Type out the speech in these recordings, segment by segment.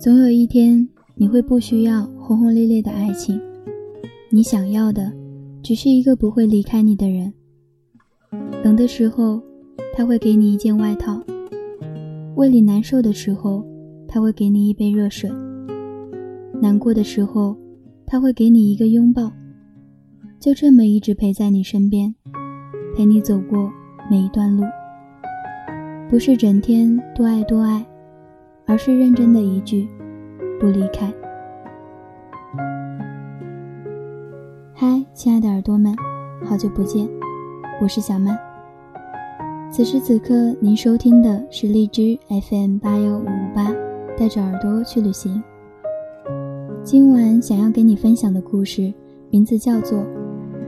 总有一天，你会不需要轰轰烈烈的爱情，你想要的，只是一个不会离开你的人。冷的时候，他会给你一件外套；胃里难受的时候，他会给你一杯热水；难过的时候，他会给你一个拥抱。就这么一直陪在你身边，陪你走过每一段路。不是整天多爱多爱，而是认真的一句不离开。嗨，亲爱的耳朵们，好久不见，我是小曼。此时此刻，您收听的是荔枝 FM 八幺五五八，带着耳朵去旅行。今晚想要给你分享的故事，名字叫做《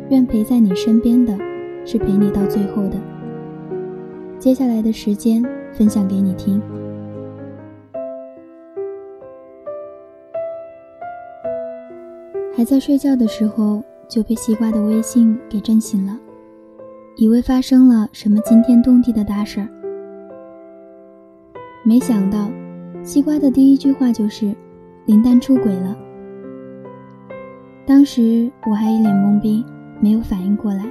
愿陪在你身边的是陪你到最后的》。接下来的时间分享给你听。还在睡觉的时候就被西瓜的微信给震醒了，以为发生了什么惊天动地的大事儿，没想到西瓜的第一句话就是林丹出轨了。当时我还一脸懵逼，没有反应过来，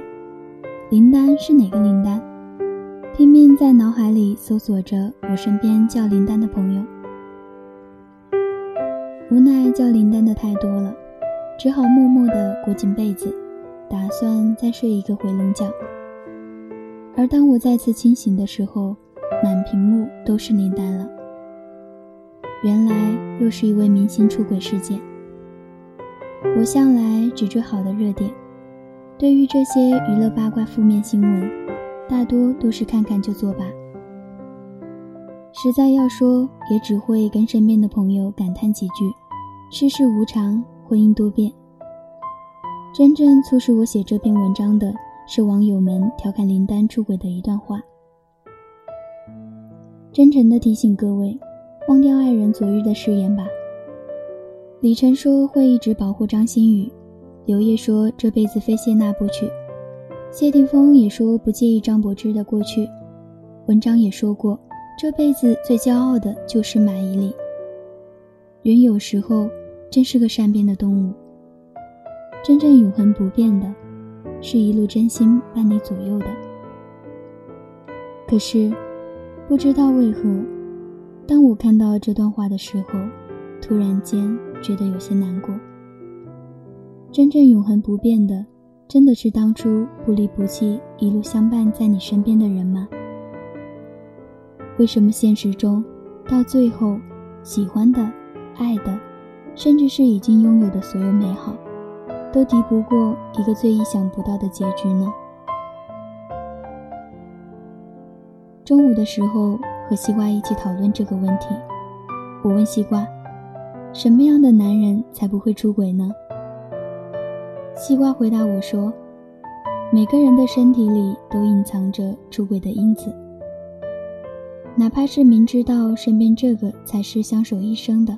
林丹是哪个林丹？拼命在脑海里搜索着我身边叫林丹的朋友，无奈叫林丹的太多了，只好默默地裹紧被子，打算再睡一个回笼觉。而当我再次清醒的时候，满屏幕都是林丹了。原来又是一位明星出轨事件。我向来只追好的热点，对于这些娱乐八卦负面新闻。大多都是看看就作罢，实在要说，也只会跟身边的朋友感叹几句：世事无常，婚姻多变。真正促使我写这篇文章的是网友们调侃林丹出轨的一段话。真诚的提醒各位，忘掉爱人昨日的誓言吧。李晨说会一直保护张馨予，刘烨说这辈子非谢娜不娶。谢霆锋也说不介意张柏芝的过去，文章也说过，这辈子最骄傲的就是马伊琍。人有时候真是个善变的动物。真正永恒不变的，是一路真心伴你左右的。可是，不知道为何，当我看到这段话的时候，突然间觉得有些难过。真正永恒不变的。真的是当初不离不弃、一路相伴在你身边的人吗？为什么现实中，到最后，喜欢的、爱的，甚至是已经拥有的所有美好，都敌不过一个最意想不到的结局呢？中午的时候和西瓜一起讨论这个问题，我问西瓜：什么样的男人才不会出轨呢？西瓜回答我说：“每个人的身体里都隐藏着出轨的因子，哪怕是明知道身边这个才是相守一生的，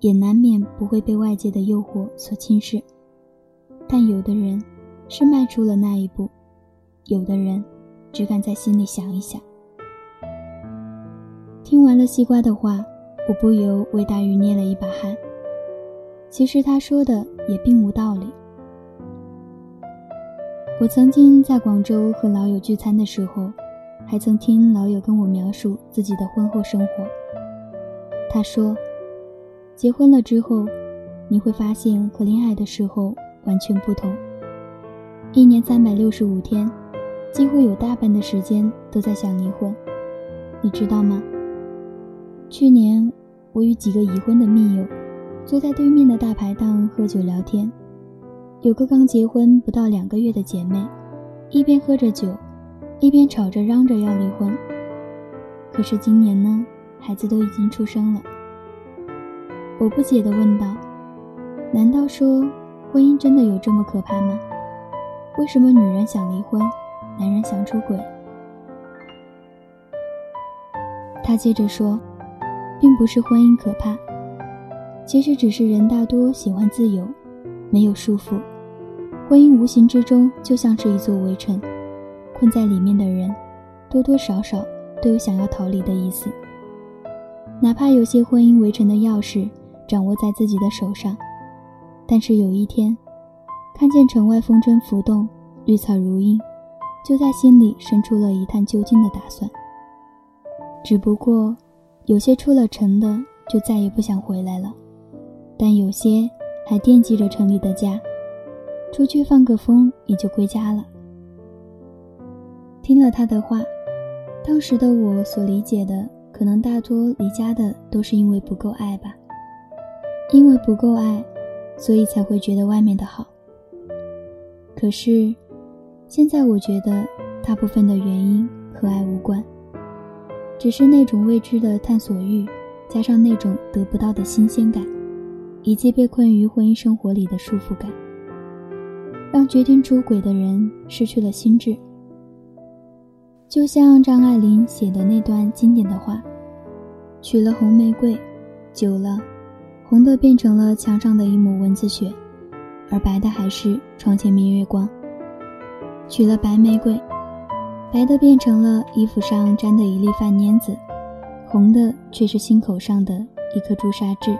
也难免不会被外界的诱惑所侵蚀。但有的人是迈出了那一步，有的人只敢在心里想一想。”听完了西瓜的话，我不由为大鱼捏了一把汗。其实他说的也并无道理。我曾经在广州和老友聚餐的时候，还曾听老友跟我描述自己的婚后生活。他说，结婚了之后，你会发现和恋爱的时候完全不同。一年三百六十五天，几乎有大半的时间都在想离婚，你知道吗？去年，我与几个已婚的密友，坐在对面的大排档喝酒聊天。有个刚结婚不到两个月的姐妹，一边喝着酒，一边吵着嚷着要离婚。可是今年呢，孩子都已经出生了。我不解地问道：“难道说婚姻真的有这么可怕吗？为什么女人想离婚，男人想出轨？”他接着说：“并不是婚姻可怕，其实只是人大多喜欢自由。”没有束缚，婚姻无形之中就像是一座围城，困在里面的人，多多少少都有想要逃离的意思。哪怕有些婚姻围城的钥匙掌握在自己的手上，但是有一天，看见城外风筝浮动，绿草如茵，就在心里生出了一探究竟的打算。只不过，有些出了城的就再也不想回来了，但有些还惦记着城里的家，出去放个风也就归家了。听了他的话，当时的我所理解的。可能大多离家的都是因为不够爱吧，因为不够爱，所以才会觉得外面的好。可是，现在我觉得大部分的原因和爱无关，只是那种未知的探索欲，加上那种得不到的新鲜感，以及被困于婚姻生活里的束缚感，让决定出轨的人失去了心智。就像张爱玲写的那段经典的话：“娶了红玫瑰，久了，红的变成了墙上的一抹蚊子血，而白的还是床前明月光。娶了白玫瑰，白的变成了衣服上沾的一粒饭粘子，红的却是心口上的一颗朱砂痣。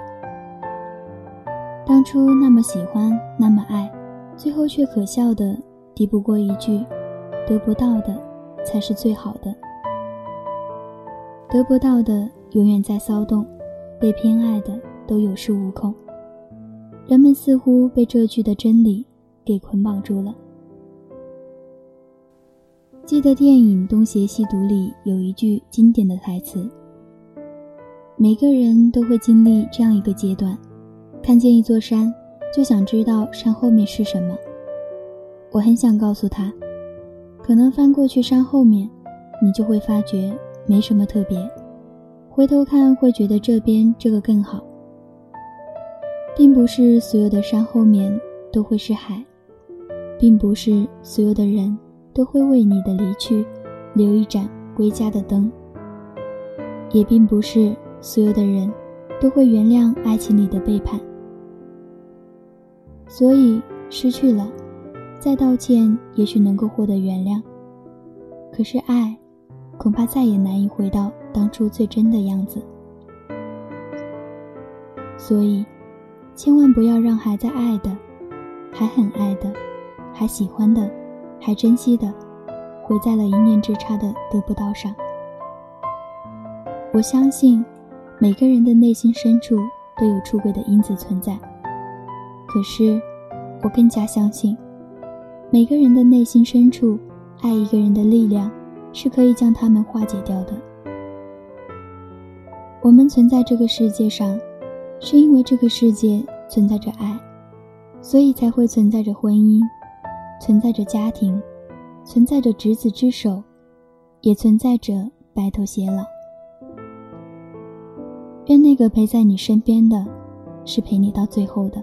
当初那么喜欢，那么爱，最后却可笑的敌不过一句得不到的。”才是最好的。得不到的永远在骚动，被偏爱的都有恃无恐。人们似乎被这句的真理给捆绑住了。记得电影《东邪西毒》里有一句经典的台词：“每个人都会经历这样一个阶段，看见一座山，就想知道山后面是什么。”我很想告诉他。可能翻过去山后面，你就会发觉没什么特别。回头看会觉得这边这个更好，并不是所有的山后面都会是海，并不是所有的人都会为你的离去留一盏归家的灯，也并不是所有的人都会原谅爱情里的背叛。所以失去了。再道歉，也许能够获得原谅。可是爱，恐怕再也难以回到当初最真的样子。所以，千万不要让还在爱的、还很爱的、还喜欢的、还珍惜的，毁在了一念之差的得不到上。我相信，每个人的内心深处都有出轨的因子存在。可是，我更加相信。每个人的内心深处，爱一个人的力量是可以将他们化解掉的。我们存在这个世界上，是因为这个世界存在着爱，所以才会存在着婚姻，存在着家庭，存在着执子之手，也存在着白头偕老。愿那个陪在你身边的，是陪你到最后的。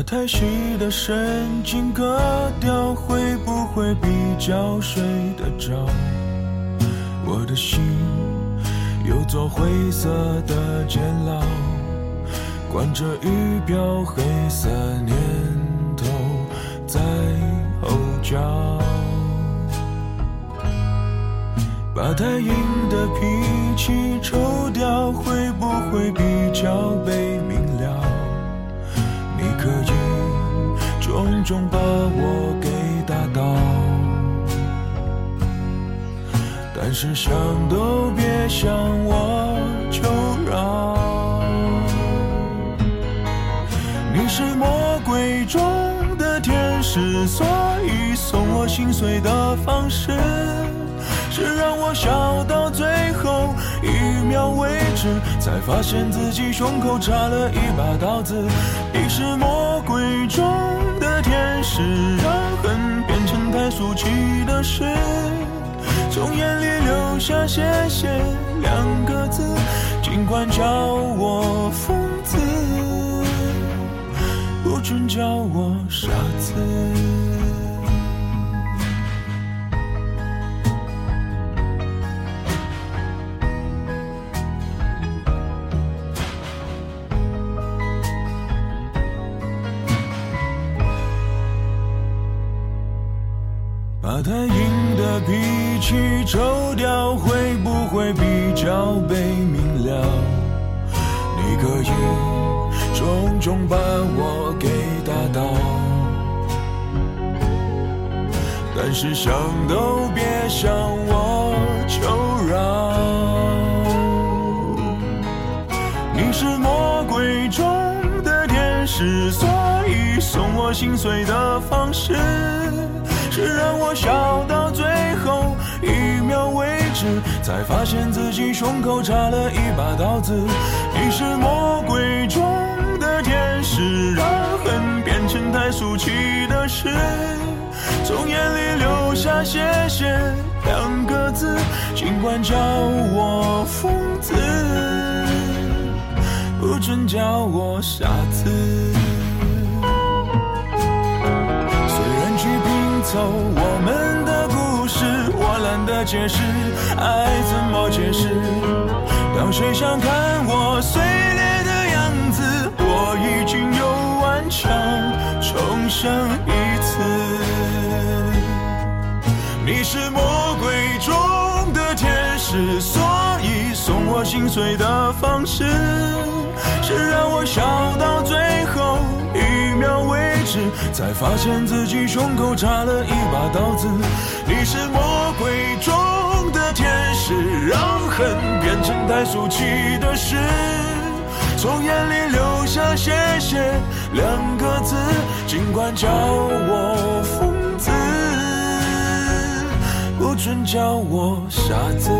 把太细的神经割掉，会不会比较睡得着？我的心有座灰色的监牢，关着仪表，黑色念头在吼叫。把太硬的脾气抽掉，会不会比较被风中把我给打倒，但是想都别想我求饶。你是魔鬼中的天使，所以送我心碎的方式。是让我笑到最后一秒为止，才发现自己胸口插了一把刀子。你是魔鬼中是，让恨变成太俗气的事，从眼里流下谢谢两个字，尽管叫我疯子。不准叫我傻子。太硬的脾气抽掉，会不会比较被明了？你可以重重把我给打倒，但是想都别想我求饶。你是魔鬼中的天使，所以送我心碎的方式。是让我笑到最后一秒为止，才发现自己胸口插了一把刀子。你是魔鬼中的天使，让恨变成太俗气的事，从眼里流下谢谢两个字，尽管叫我疯子，不准叫我傻子。走我们的故事，我懒得解释，爱怎么解释？当谁想看我碎裂的样子，我已经有顽强重生一次。你是魔鬼中的天使，所以送我心碎的方式，是让我笑到。才发现自己胸口插了一把刀子。你是魔鬼中的天使，让恨变成太俗气的事，从眼里流下谢谢两个字，尽管叫我疯子，不准叫我傻子。